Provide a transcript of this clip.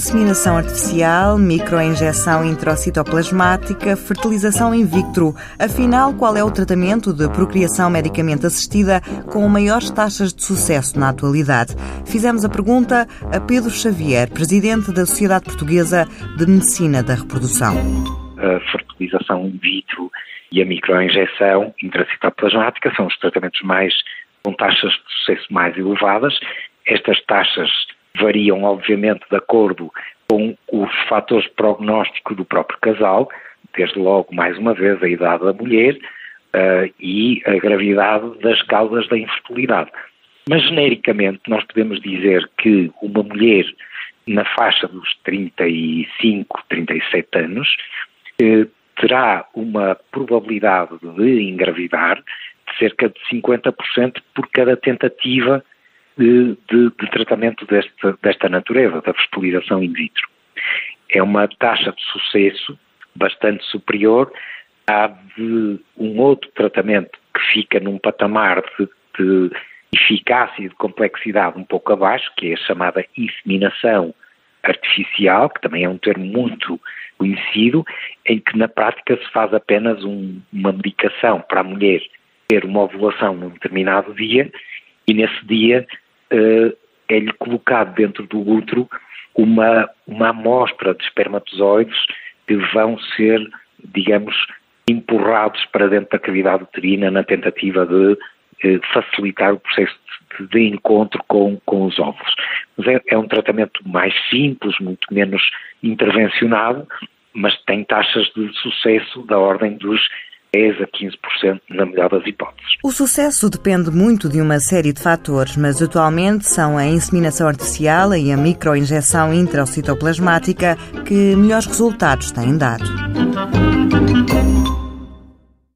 inseminação artificial, microinjeção intracitoplasmática, fertilização in vitro. Afinal, qual é o tratamento de procriação medicamente assistida com maiores taxas de sucesso na atualidade? Fizemos a pergunta a Pedro Xavier, presidente da Sociedade Portuguesa de Medicina da Reprodução. A fertilização in vitro e a microinjeção intracitoplasmática são os tratamentos mais com taxas de sucesso mais elevadas. Estas taxas variam, obviamente, de acordo com os fatores de prognóstico do próprio casal, desde logo, mais uma vez, a idade da mulher uh, e a gravidade das causas da infertilidade. Mas, genericamente, nós podemos dizer que uma mulher na faixa dos 35, 37 anos eh, terá uma probabilidade de engravidar de cerca de 50% por cada tentativa de, de, de tratamento desta, desta natureza, da fertilização in vitro. É uma taxa de sucesso bastante superior à de um outro tratamento que fica num patamar de, de eficácia e de complexidade um pouco abaixo, que é a chamada inseminação artificial, que também é um termo muito conhecido, em que na prática se faz apenas um, uma medicação para a mulher ter uma ovulação num determinado dia e nesse dia é-lhe colocado dentro do útero uma, uma amostra de espermatozoides que vão ser, digamos, empurrados para dentro da cavidade uterina na tentativa de uh, facilitar o processo de, de encontro com, com os óvulos. Mas é, é um tratamento mais simples, muito menos intervencionado, mas tem taxas de sucesso da ordem dos 10 a 15% na melhor das hipóteses. O sucesso depende muito de uma série de fatores, mas atualmente são a inseminação artificial e a microinjeção intracitoplasmática que melhores resultados têm dado.